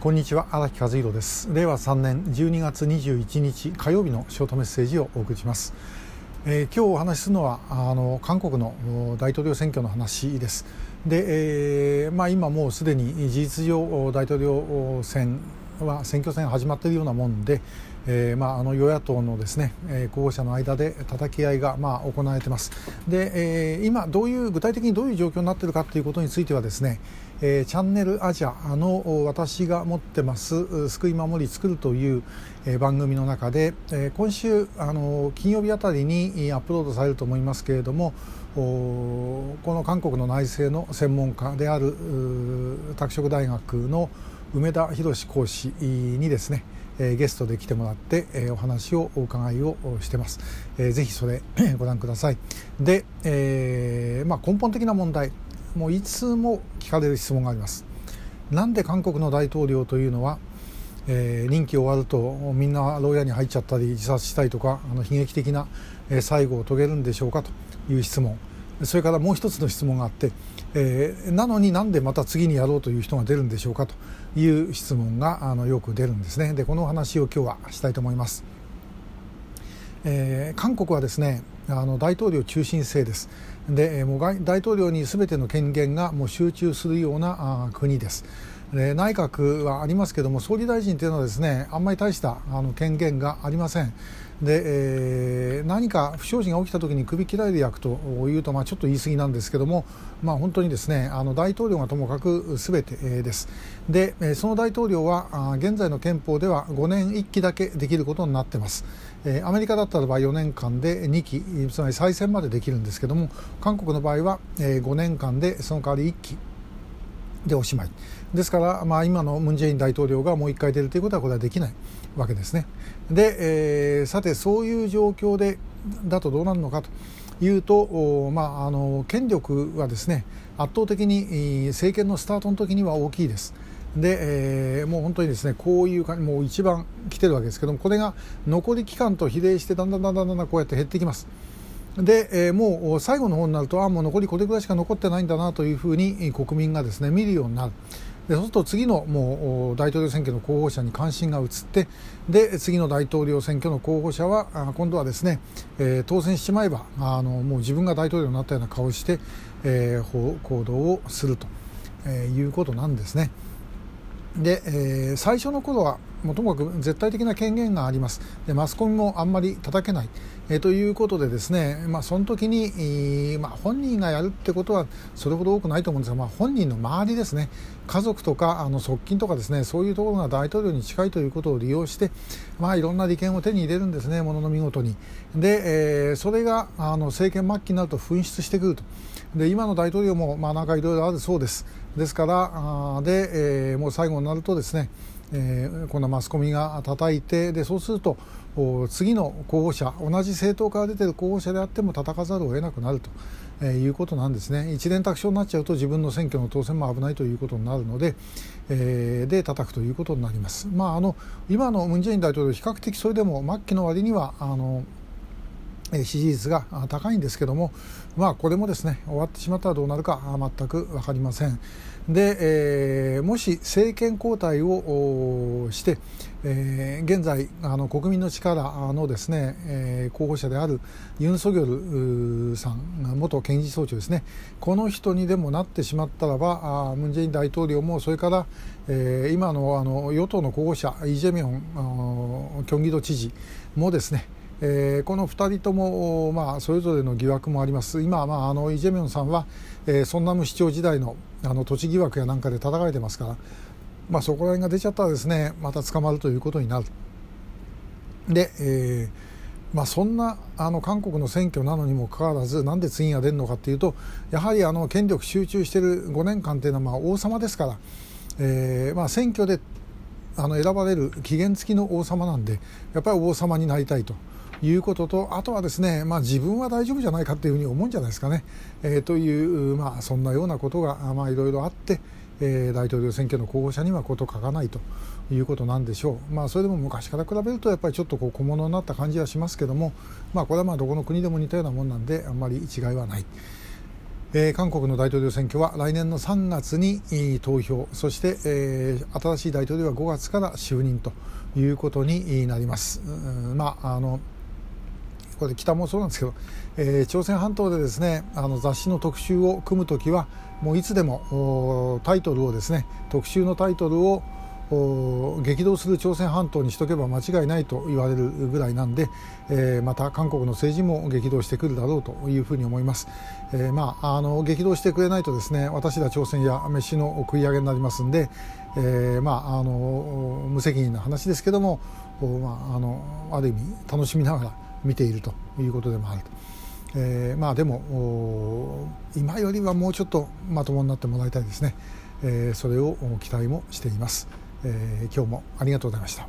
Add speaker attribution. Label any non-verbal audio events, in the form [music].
Speaker 1: こんにちは荒木和弘です。令和3年12月21日火曜日のショートメッセージをお送りします、えー、今日お話しするのはあの韓国の大統領選挙の話です。で、えーまあ、今もうすでに事実上大統領選は選挙戦始まっているようなもんで、えーまあ、あの与野党のですね、えー、候補者の間で叩き合いが、まあ、行われています。で、えー、今どういう具体的にどういう状況になっているかということについてはですね、えー、チャンネルアジアの私が持ってます「救い守り作る」という、えー、番組の中で、えー、今週あの金曜日あたりにアップロードされると思いますけれどもこの韓国の内政の専門家である拓殖大学の梅田博講師にですねえゲストで来てもらってえお話をお伺いをしてます。えぜひそれ [clears throat] ご覧ください。で、えーまあ、根本的な問題もういつも聞かれる質問があります。なんで韓国の大統領というのは、えー、任期終わるとみんな牢屋に入っちゃったり自殺したりとかあの悲劇的な最後を遂げるんでしょうかという質問それからもう一つの質問があって、えー、なのになんでまた次にやろうという人が出るんでしょうかという質問があのよく出るんですね。でこの話を今日はしたいと思います、えー、韓国はですねあの大統領中心制です。でもう大統領に全ての権限がもう集中するような国です。で内閣はありますけども総理大臣というのはですねあんまり大したあの権限がありません。で、えー、何か不祥事が起きた時に首切られる役というと、まあ、ちょっと言い過ぎなんですけども、まあ、本当にですねあの大統領がともかく全てです。でその大統領は現在の憲法では5年1期だけできることになってます。アメリカだったらば4年間で2期つまり再選までできるんですけども韓国の場合は5年間でその代わり1期でおしまいですから、まあ、今のムン・ジェイン大統領がもう1回出るということはこれはできないわけですねで、えー、さてそういう状況でだとどうなるのかというと、まあ、あの権力はですね圧倒的に政権のスタートの時には大きいです。で、えー、もう本当にですねこういう感じもう一番来てるわけですけどもこれが残り期間と比例してだんだんだんだんだんこうやって減ってきます。で、えー、もう最後の方になるとあもう残りこれぐらいしか残ってないんだなというふうに国民がですね見るようになる。でそうすると次のもう大統領選挙の候補者に関心が移ってで次の大統領選挙の候補者は今度はですね、えー、当選しちまえばあのもう自分が大統領になったような顔をして、えー、行動をすると、えー、いうことなんですね。で、えー、最初の頃はもともかく絶対的な権限があります。でマスコミもあんまり叩けない、えー、ということでですね、まあ、その時に、まあ、本人がやるってことはそれほど多くないと思うんですが、まあ、本人の周りですね。家族とかあの側近とかですねそういうところが大統領に近いということを利用して、まあ、いろんな利権を手に入れるんですねものの見事に。で、えー、それがあの政権末期になると噴出してくると。で今の大統領も、まあ、なんかいろいろあるそうです。ですからあで、えー、もう最後になるとですねえー、このマスコミが叩いてでそうすると次の候補者同じ政党から出ている候補者であっても叩かざるを得なくなると。えー、いうことなんですね一連卓勝になっちゃうと自分の選挙の当選も危ないということになるので、えー、で叩くということになります。まあ、あの今のムン・ジェイン大統領比較的それでも末期の割にはあの支持率が高いんですけども、まあ、これもですね終わってしまったらどうなるか全く分かりません。で、えー、もし政権交代をして、えー、現在あの国民の力のですね、えー、候補者であるユン・ソギョルさん元検事総長ですねこの人にでもなってしまったらばムン・ジェイン大統領もそれから、えー、今のあの与党の候補者イ・ジェミョンキョンギド知事もですねえー、この2人とも、まあ、それぞれの疑惑もあります今、まあ、あのイ・ジェミョンさんは、えー、ソンナム市長時代のあの土地疑惑やなんかで叩かれてますから、まあ、そこら辺が出ちゃったらですねまた捕まるということになる。で、えーまあ、そんなあの韓国の選挙なのにもかかわらずなんで次が出るのかというとやはりあの権力集中している5年間というのはまあ王様ですから、えーまあ、選挙であの選ばれる期限付きの王様なんでやっぱり王様になりたいと。いうこととあとはですね、まあ、自分は大丈夫じゃないかというふうに思うんじゃないですかね。えー、という、まあ、そんなようなことが、まあ、いろいろあって、えー、大統領選挙の候補者にはこと書かないということなんでしょう、まあ、それでも昔から比べるとやっぱりちょっとこう小物になった感じはしますけども、まあ、これはまあどこの国でも似たようなもんなんであんまり違いはない。えー、韓国の大統領選挙は来年の3月に投票そして、えー、新しい大統領は5月から就任ということになります。まああのこれ北もそうなんですけど、えー、朝鮮半島でですねあの雑誌の特集を組むときはもういつでもタイトルをですね特集のタイトルを激動する朝鮮半島にしとけば間違いないと言われるぐらいなんで、えー、また韓国の政治も激動してくるだろうというふうに思います、えー、まあ、あの激動してくれないとですね私ら朝鮮や飯の食い上げになりますんで、えー、まあ、あの無責任な話ですけども、まあ、あのある意味楽しみながら見ているということでもあると。えー、まあでも今よりはもうちょっとまともになってもらいたいですね、えー、それを期待もしています。えー、今日もありがとうございました。